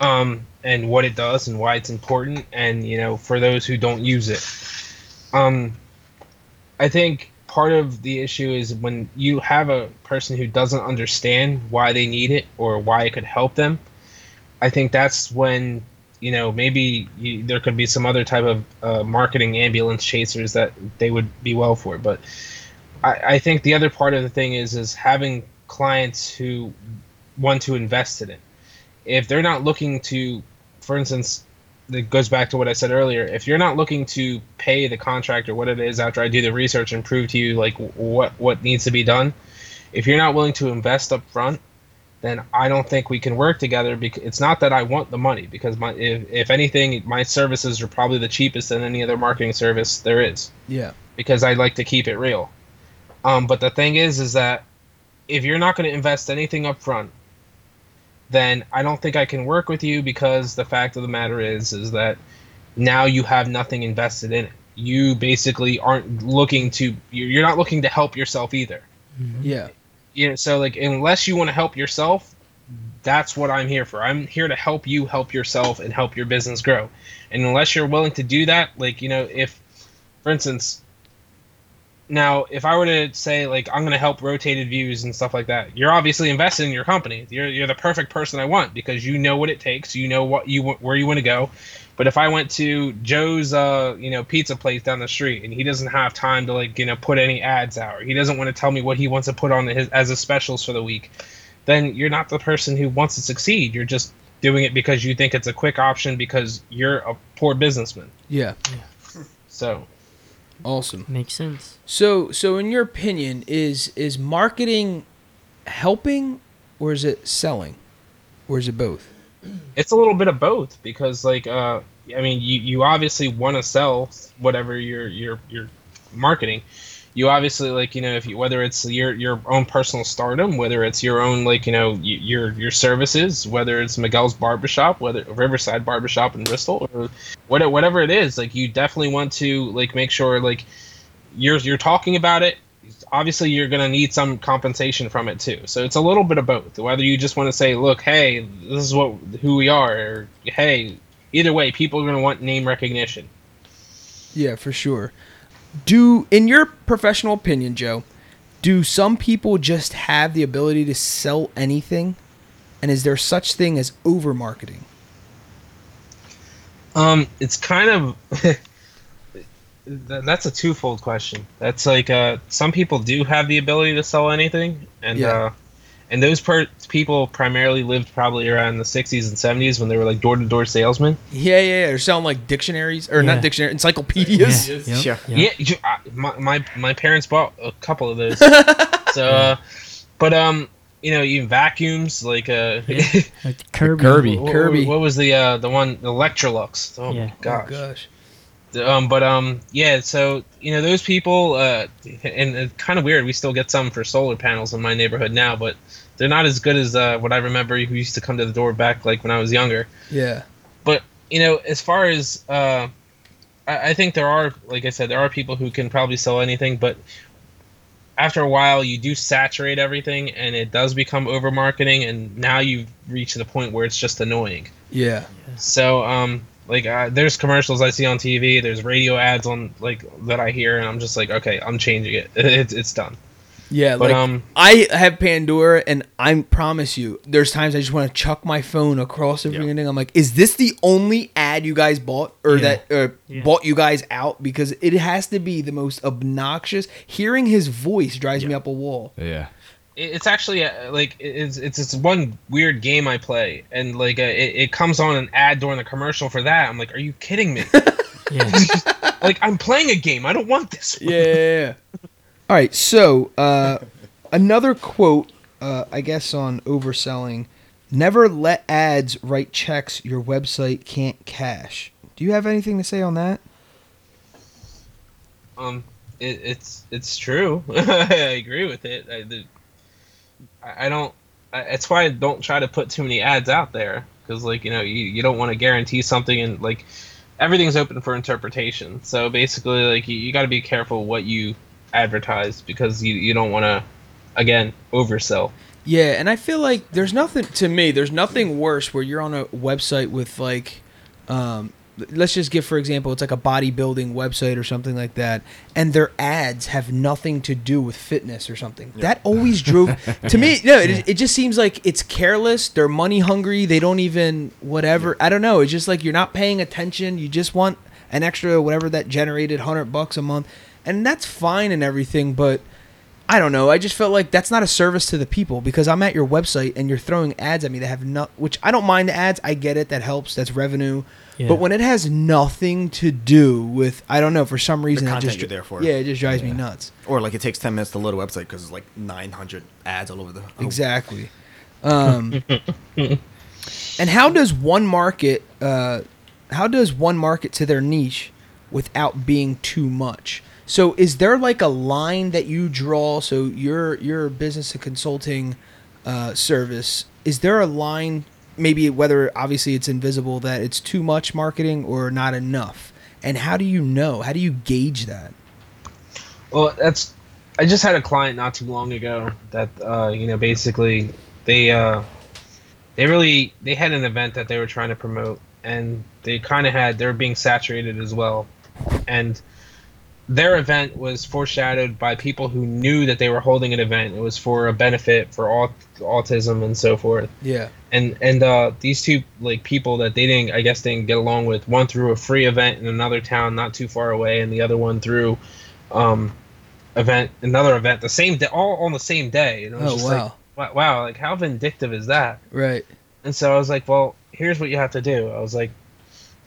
um, and what it does and why it's important, and you know, for those who don't use it. Um, I think part of the issue is when you have a person who doesn't understand why they need it or why it could help them. I think that's when you know maybe you, there could be some other type of uh, marketing ambulance chasers that they would be well for. But I, I think the other part of the thing is is having clients who want to invest in it. If they're not looking to for instance it goes back to what i said earlier if you're not looking to pay the contractor what it is after i do the research and prove to you like what what needs to be done if you're not willing to invest up front then I don't think we can work together. Because it's not that I want the money, because my if, if anything, my services are probably the cheapest than any other marketing service there is. Yeah. Because I like to keep it real. Um, but the thing is, is that if you're not going to invest anything up front, then I don't think I can work with you because the fact of the matter is, is that now you have nothing invested in it. You basically aren't looking to. You're not looking to help yourself either Yeah. You know, so like unless you want to help yourself, that's what I'm here for. I'm here to help you help yourself and help your business grow. And unless you're willing to do that, like you know, if for instance, now if I were to say like I'm going to help rotated views and stuff like that, you're obviously invested in your company. You're you're the perfect person I want because you know what it takes. You know what you where you want to go. But if I went to Joe's, uh, you know, pizza place down the street, and he doesn't have time to like, you know, put any ads out, or he doesn't want to tell me what he wants to put on his as a specials for the week, then you're not the person who wants to succeed. You're just doing it because you think it's a quick option because you're a poor businessman. Yeah. So Awesome. Makes sense. So, so in your opinion, is is marketing helping or is it selling, or is it both? it's a little bit of both because like uh i mean you you obviously want to sell whatever you're you're you're marketing you obviously like you know if you whether it's your your own personal stardom whether it's your own like you know your your services whether it's miguel's barbershop whether riverside barbershop in bristol or what, whatever it is like you definitely want to like make sure like you're you're talking about it. Obviously you're going to need some compensation from it too. So it's a little bit of both. Whether you just want to say look hey this is what who we are or hey either way people are going to want name recognition. Yeah, for sure. Do in your professional opinion, Joe, do some people just have the ability to sell anything? And is there such thing as over marketing? um it's kind of that's a twofold question that's like uh some people do have the ability to sell anything and Yeah. uh and those per- people primarily lived probably around the 60s and 70s when they were like door-to-door salesmen Yeah, yeah, yeah. They're selling like dictionaries or Yeah. not dictionary, encyclopedias. Yeah. Yes. Yep. Sure. Yep. Yeah, you, I, my, my my parents bought a couple of those. so, uh, but um, you know, even vacuums like uh, Yeah. Like Kirby. Kirby. what, Kirby. What was the uh the one the Electrolux? Oh Yeah. my Oh gosh. Um, but um, yeah. So you know, those people uh, and it's kind of weird. We still get some for solar panels in my neighborhood now, but they're not as good as uh, what I remember. Who used to come to the door back like when I was younger. Yeah. but you know as far as uh I, I think there are like i said there are people who can probably sell anything but after a while you do saturate everything and it does become over marketing and now you've reached the point where it's just annoying Yeah. so um like uh, there's commercials i see on tv there's radio ads on like that i hear and i'm just like okay i'm changing it it's, it's done Yeah. but like, um I have Pandora, and I promise you, there's times I just want to chuck my phone across everything. I'm like, is this the only ad you guys bought, or Yeah. that uh, Yeah. bought you guys out? Because it has to be the most obnoxious. Hearing his voice drives me up a wall. Yeah. It- it's actually uh, like it's it's it's one weird game I play, and like uh, it, it comes on an ad during the commercial for that. I'm like, are you kidding me? Like I'm playing a game. I don't want this. Yeah. All right. So uh, another quote, uh, I guess, on overselling: "Never let ads write checks your website can't cash." Do you have anything to say on that? Um, it, it's it's true. I agree with it. I, the, I don't. It's why I don't try to put too many ads out there because, like, you know, you, you don't want to guarantee something and like everything's open for interpretation. So basically, like, you, you got to be careful what you advertise because you you don't want to again oversell. Yeah, and I feel like there's nothing to me. There's nothing worse where you're on a website with like, um, let's just give for example, it's like a bodybuilding website or something like that, and their ads have nothing to do with fitness or something. That always drove to me. No, it, it just seems like it's careless. They're money hungry. They don't even whatever. I don't know. It's just like you're not paying attention. You just want an extra whatever that generated hundred bucks a month, and that's fine and everything, but. I don't know. I just felt like that's not a service to the people because I'm at your website and you're throwing ads at me that have not. Which I don't mind the ads. I get it. That helps. That's revenue. Yeah. But when it has nothing to do with, I don't know, for some reason, it content just you're there for. Yeah, it just drives me nuts. Or like it takes ten minutes to load a website because it's like nine hundred ads all over the. oh, Exactly. Um, and how does one market, uh, how does one market to their niche without being too much? So is there like a line that you draw? So your your business and consulting uh, service is there a line? Maybe whether obviously it's invisible that it's too much marketing or not enough. And how do you know? How do you gauge that? Well, that's. I just had a client not too long ago that uh, you know basically they uh, they really they had an event that they were trying to promote and they kind of had they were being saturated as well, and their event was foreshadowed by people who knew that they were holding an event. It was for a benefit for aut- autism and so forth Yeah. and and uh, these two like people that they didn't I guess didn't get along with one through a free event in another town not too far away and the other one through um event another event the same day all on the same day and it was Oh just wow. like wow, wow like how vindictive is that Right. and so I was like well here's what you have to do I was like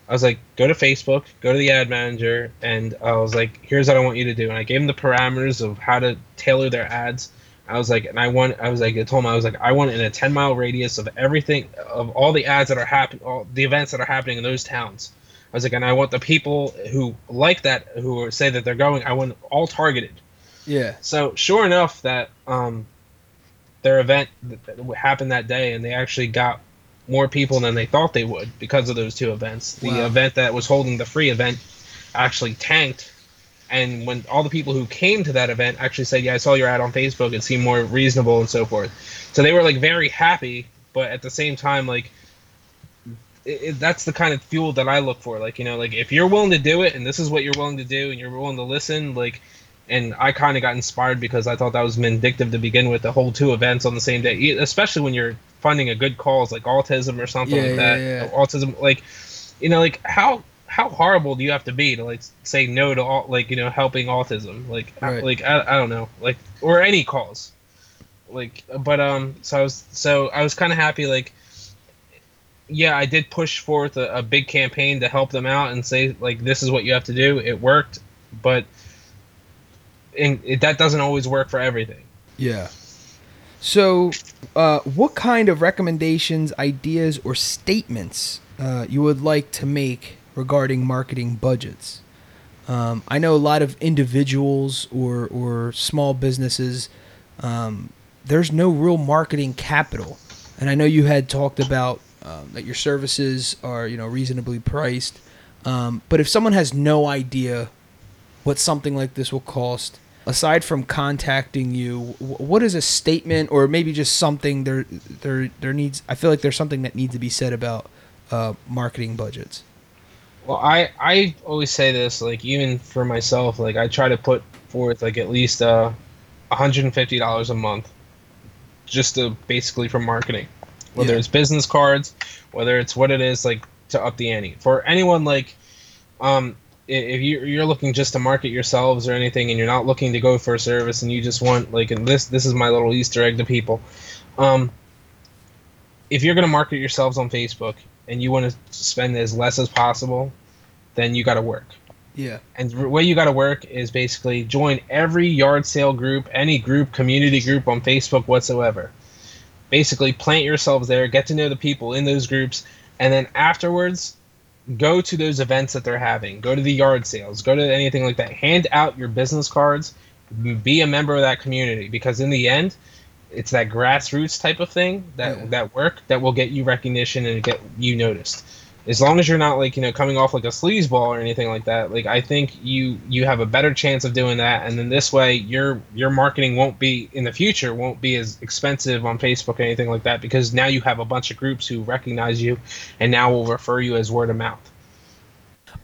I was like go to Facebook go to the ad manager and I was like here's what I want you to do and I gave them the parameters of how to tailor their ads I was like, and I want, I was like, I told him, I was like, I want in a 10 mile radius of everything, of all the ads that are happening, all the events that are happening in those towns. I was like, and I want the people who like that, who say that they're going, I want all targeted. Yeah. So sure enough, that um, their event happened that day, and they actually got more people than they thought they would because of those two events. The Wow. event that was holding the free event actually tanked, and when all the people who came to that event actually said, "Yeah, I saw your ad on Facebook. It seemed more reasonable and so forth," so they were like very happy, but at the same time, like. It, it, that's the kind of fuel that I look for. Like you know, like if you're willing to do it, and this is what you're willing to do, and you're willing to listen, like and I kind of got inspired because I thought that was vindictive to begin with. The whole two events on the same day, especially when you're funding a good cause like autism or something Yeah, like yeah, that. yeah. Autism, like you know, like how how horrible do you have to be to like say no to all like you know helping autism? Like Right. like I, I don't know like or any cause. Like but um so I was so I was kind of happy like yeah, I did push forth a, a big campaign to help them out and say like this is what you have to do. It worked, but and it, that doesn't always work for everything. Yeah. So, uh, what kind of recommendations, ideas, or statements uh, you would like to make regarding marketing budgets? Um, I know a lot of individuals or or small businesses. Um, there's no real marketing capital, and I know you had talked about um, that your services are you know reasonably priced. Um, but if someone has no idea what something like this will cost aside from contacting you what is a statement or maybe just something there there there needs i feel like there's something that needs to be said about uh, marketing budgets Well, I I always say this like even for myself like I try to put forth like at least uh $150 a month just to basically for marketing. Whether Yeah. it's business cards, whether it's what it is like to up the ante. For anyone like um if you you're looking just to market yourselves or anything and you're not looking to go for a service and you just want like and this this is my little easter egg to people. Um if you're going to market yourselves on Facebook and you want to spend as less as possible, then you got to work. yeah And the way you got to work is basically join every yard sale group, any group, community group on Facebook whatsoever. Basically, plant yourselves there, get to know the people in those groups, and then afterwards, go to those events that they're having. Go to the yard sales, go to anything like that. Hand out your business cards, be a member of that community because in the end, it's that grassroots type of thing that Yeah. that work that will get you recognition and get you noticed as long as you're not like you know coming off like a sleazeball or anything like that like i think you you have a better chance of doing that and then this way your your marketing won't be in the future won't be as expensive on facebook or anything like that because now you have a bunch of groups who recognize you and now will refer you as word of mouth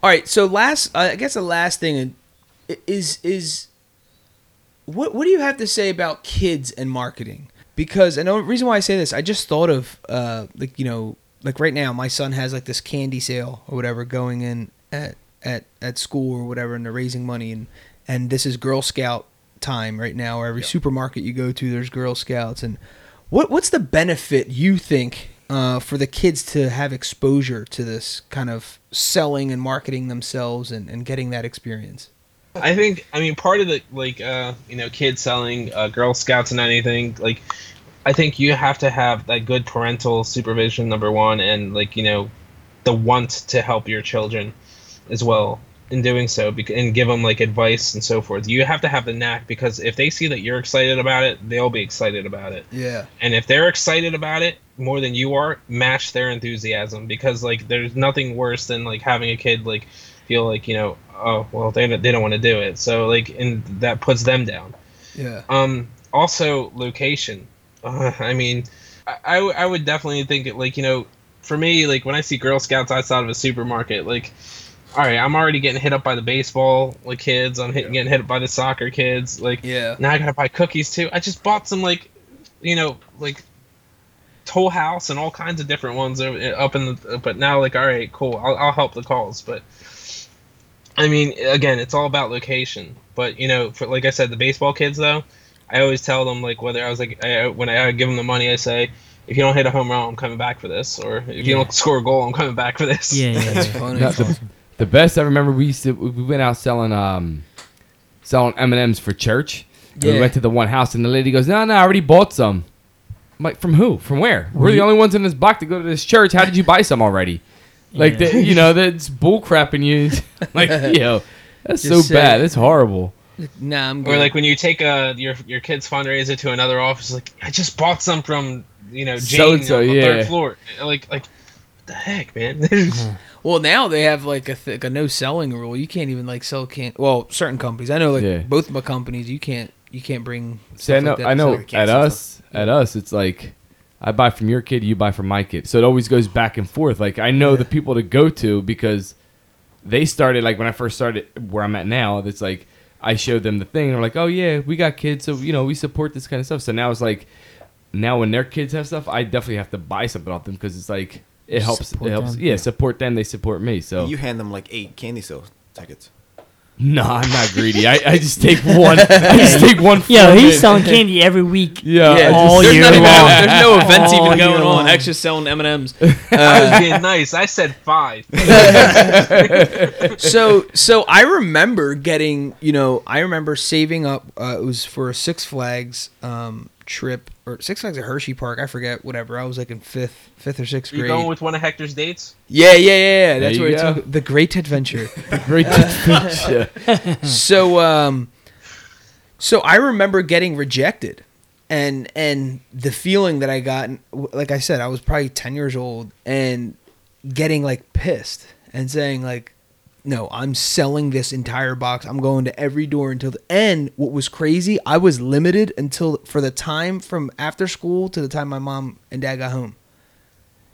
All right, so last, uh, I guess the last thing is is what what do you have to say about kids and marketing? Because and the reason why I say this, I just thought of uh, like you know like right now, my son has like this candy sale or whatever going in at at at school or whatever, and they're raising money and and this is Girl Scout time right now. Or every supermarket you go to, there's Girl Scouts and what what's the benefit you think uh, for the kids to have exposure to this kind of selling and marketing themselves and, and getting that experience? I think I mean part of the like uh you know kids selling uh, Girl Scouts and anything like I think you have to have that good parental supervision number one and like you know the want to help your children as well in doing so and give them like advice and so forth. You have to have the knack because if they see that you're excited about it, they'll be excited about it. Yeah. And if they're excited about it more than you are, match their enthusiasm because like there's nothing worse than like having a kid like feel like you know oh well they they don't want to do it so like and that puts them down. Yeah. Um, also location. Uh, I mean, I, I w- I would definitely think it like you know for me like when I see Girl Scouts outside of a supermarket like. All right, I'm already getting hit up by the baseball like kids. I'm hit, getting hit up by the soccer kids. Like, Yeah. now I gotta buy cookies too. I just bought some like, you know, like Toll House and all kinds of different ones up in the. But now, like, all right, cool. I'll, I'll help the calls. But I mean, again, it's all about location. But you know, for like I said, the baseball kids though, I always tell them like whether I was like I, when I, I give them the money, I say. If you don't hit a home run, I'm coming back for this. Or if you don't score a goal, I'm coming back for this. Yeah, yeah. That's yeah. funny. No, the, the best I remember, we used to we went out selling um selling M and M's for church. And Yeah. We went to the one house, and the lady goes, "No, no, I already bought some." I'm like, "From who? From where? We're the only ones in this block to go to this church. How did you buy some already?" Like, Yeah. the, you know, that's bull crapping you. like, yo, that's Just so bad. say- It's horrible. Nah, I'm Or like when you take uh your your kid's fundraiser to another office, like I just bought some from you know Jane So-and-so, on the yeah. third floor. Like like what the heck, man? Well, now they have like a, th- like a no selling rule. You can't even like sell can. Well, certain companies. I know like Yeah. both my companies. You can't you can't bring. See, I know, like that I know. like At cancel us, at us, it's like I buy from your kid, you buy from my kid. So it always goes back and forth. Like I know the people to go to because they started like when I first started where I'm at now. It's like I showed them the thing. And they're like, oh yeah, we got kids, so you know we support this kind of stuff. So now it's like now when their kids have stuff, I definitely have to buy something off them because it's like it helps. Support it helps. them. Yeah, support them. They support me. So You hand them like eight candy sales tickets. No, I'm not greedy. I, I just take one. I just take one. Yo, from he's it. selling candy every week. Yeah, Yeah, all just- there's, year not even, long. there's no events All even going on. long. X just selling M and M's. I was being nice. I said five. so so I remember getting you know I remember saving up. Uh, it was for a Six Flags um, trip or Six Flags at Hershey Park. I forget whatever. I was like in fifth fifth or sixth Are you grade. going with one of Hector's dates? yeah, yeah, yeah, yeah. That's you where it took the Great Adventure. Great picture. so um so i remember getting rejected and and the feeling that i got like i said i was probably 10 years old and getting like pissed and saying like no i'm selling this entire box i'm going to every door until the end what was crazy i was limited until for the time from after school to the time my mom and dad got home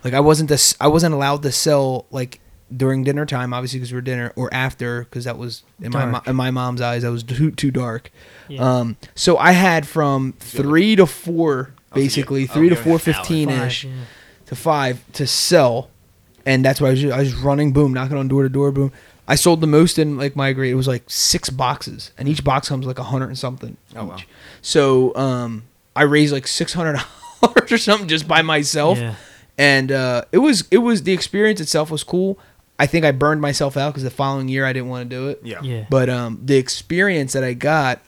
like I wasn't this I wasn't allowed to sell like during dinner time, obviously because we are dinner, or after because that was in my mo- in my mom's eyes that was too too dark. Yeah. Um, so I had from three to four, basically I'll three to give it four an hour. fifteen Five, ish yeah. to five to sell, and that's why I was just, I was running, boom, knocking on door to door, boom. I sold the most in like my grade. It was like six boxes, and each box comes like a hundred and something. Oh, wow. each. So um, I raised like six hundred dollars or something just by myself Yeah. and uh, it was it was the experience itself was cool. I think I burned myself out because the following year I didn't want to do it. Yeah. Yeah. But um, the experience that I got,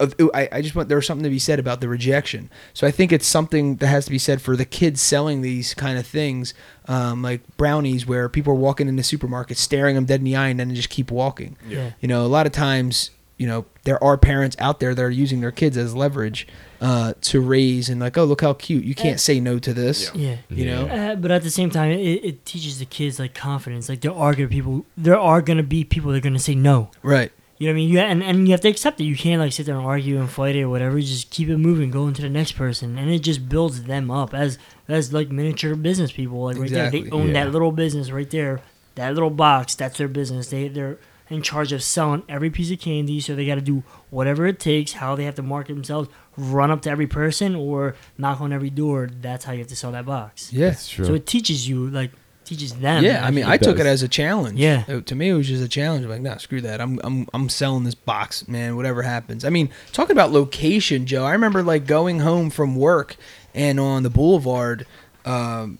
of I, I just want there was something to be said about the rejection. So I think it's something that has to be said for the kids selling these kind of things, um, like brownies, where people are walking in the supermarket, staring them dead in the eye, and then just keep walking. Yeah. You know, a lot of times, you know, there are parents out there that are using their kids as leverage uh, to raise and like, oh, look how cute. You can't say no to this. Yeah. You know. Uh, but at the same time, it, it teaches the kids like confidence. Like there are gonna people, there are gonna be people that are gonna say no. Right. You know what I mean? You and, and you have to accept it. You can't like sit there and argue and fight it or whatever. You just keep it moving, go into the next person, and it just builds them up as as like miniature business people. Like right there, they own Yeah. that little business right there. that little box, that's their business. They they're in charge of selling every piece of candy, so they got to do whatever it takes. How they have to market themselves, run up to every person or knock on every door. That's how you have to sell that box. Yeah. That's true. So it teaches you, like, teaches them. Yeah, I mean, I It took it as a challenge. Yeah. Uh, to me, it was just a challenge. I'm like, nah, screw that. I'm, I'm, I'm selling this box, man. Whatever happens. I mean, talking about location, Joe. I remember like going home from work and on the boulevard, um,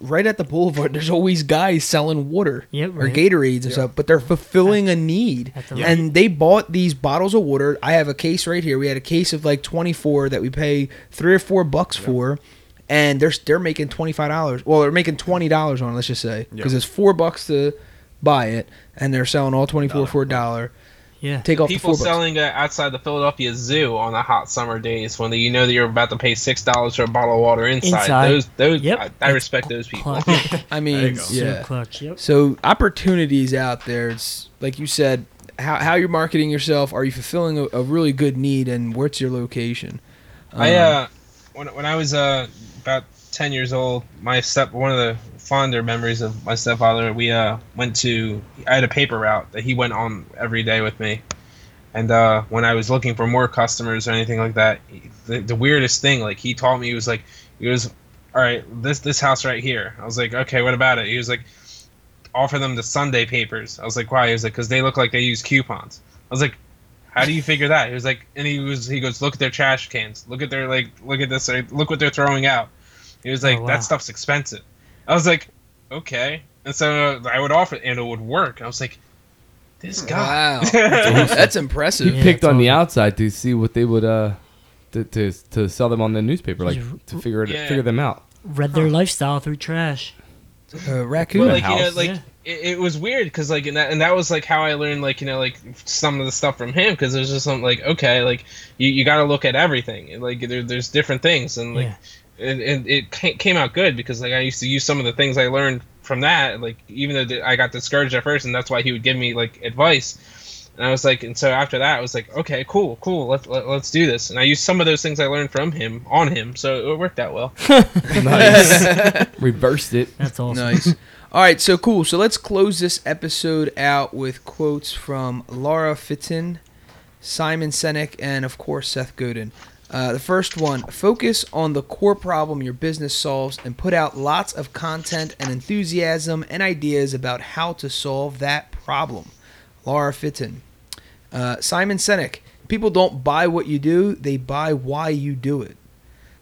right at the boulevard, there's always guys selling water Yep, or right. Gatorades and stuff, but they're fulfilling a need. At the And they bought these bottles of water. I have a case right here. We had a case of like 24 that we pay three or four bucks for. And they're they're making twenty five dollars. Well, they're making twenty dollars on it. Let's just say because Yeah. it's four bucks to buy it, and they're selling all twenty four for a dollar. yeah. Take off the People four bucks. selling uh, outside the Philadelphia Zoo on the hot summer days when you know that you're about to pay six dollars for a bottle of water inside. Inside. Those, those, Yep. I, I respect those people. I mean, you. So yeah. clutch. Yep. So opportunities out there. It's like you said, how how you're marketing yourself. Are you fulfilling a, a really good need, and what's your location? I Um, uh, when when I was uh about ten years old, my step one of the fonder memories of my stepfather, we uh went to I had a paper route that he went on every day with me, and uh when I was looking for more customers or anything like that, the, the weirdest thing like he taught me he was like he was all right this this house right here. I was like okay what about it? He was like offer them the Sunday papers. I was like why? He was like because they look like they use coupons. I was like how do you figure that? He was like, and he was, he goes, look at their trash cans, look at their like, look at this, like, look what they're throwing out. He was like, Oh, wow. that stuff's expensive. I was like, okay, and so I would offer, it, and it would work. I was like, this guy. Wow, that's You impressive. Yeah, picked it's on the outside to see what they would uh to to, to sell them on the newspaper, like to figure it Yeah. figure them out. Read their lifestyle through trash. Uh, raccoon. But like you know, house. like Yeah. it, it was weird because like and that and that was like how I learned like you know like some of the stuff from him because there's just something like okay like you, you got to look at everything and, like there, there's different things and like Yeah. and, and it came out good because like I used to use some of the things I learned from that like even though I got discouraged at first and that's why he would give me like advice and I was like and so after that I was like okay cool cool let, let, let's do this and I used some of those things I learned from him on him so it worked out well Nice. Reversed it. That's awesome. Nice. All right, so cool. So let's close this episode out with quotes from Laura Fitton, Simon Sinek, and of course Seth Godin. Uh, the first one: focus on the core problem your business solves, and put out lots of content and enthusiasm and ideas about how to solve that problem. Laura Fitton. Uh, Simon Sinek: People don't buy what you do; they buy why you do it.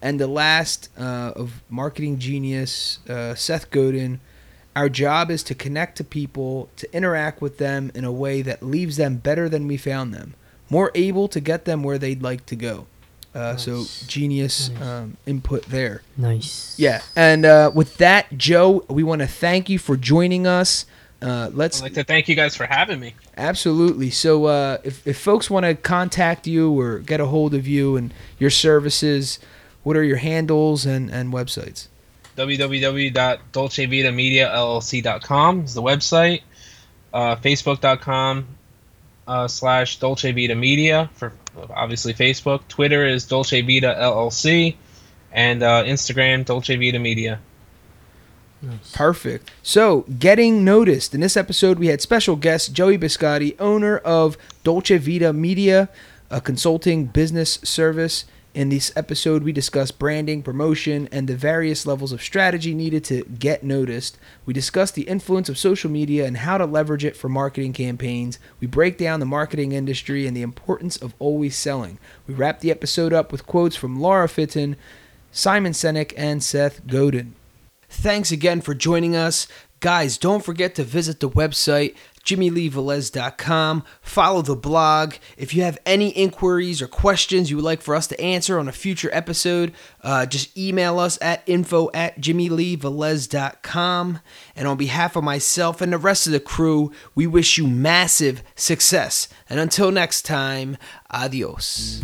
And the last uh, of marketing genius, uh, Seth Godin. Our job is to connect to people, to interact with them in a way that leaves them better than we found them, more able to get them where they'd like to go. Uh, So genius Nice. um, input there. Nice. Yeah, and uh, with that, Joe, we want to thank you for joining us. Uh, let's I'd like to thank you guys for having me Absolutely. So, uh, if, if folks want to contact you or get a hold of you and your services, what are your handles and, and websites? www.dolcevitamediallc.com is the website. Uh, Facebook.com uh, slash Dolce Vita Media for obviously Facebook. Twitter is Dolce Vita LLC. And uh, Instagram, Dolce Vita Media. Perfect. So, getting noticed. In this episode, we had special guest Joey Biscotti, owner of Dolce Vita Media, a consulting business service. In this episode, we discuss branding, promotion, and the various levels of strategy needed to get noticed. We discuss the influence of social media and how to leverage it for marketing campaigns. We break down the marketing industry and the importance of always selling. We wrap the episode up with quotes from Laura Fitton, Simon Sinek, and Seth Godin. Thanks again for joining us. Guys, don't forget to visit the website, jimmyleevelez.com. Follow the blog. If you have any inquiries or questions you would like for us to answer on a future episode, uh, just email us at info at jimmyleevelez.com. And on behalf of myself and the rest of the crew, we wish you massive success. And until next time, adios.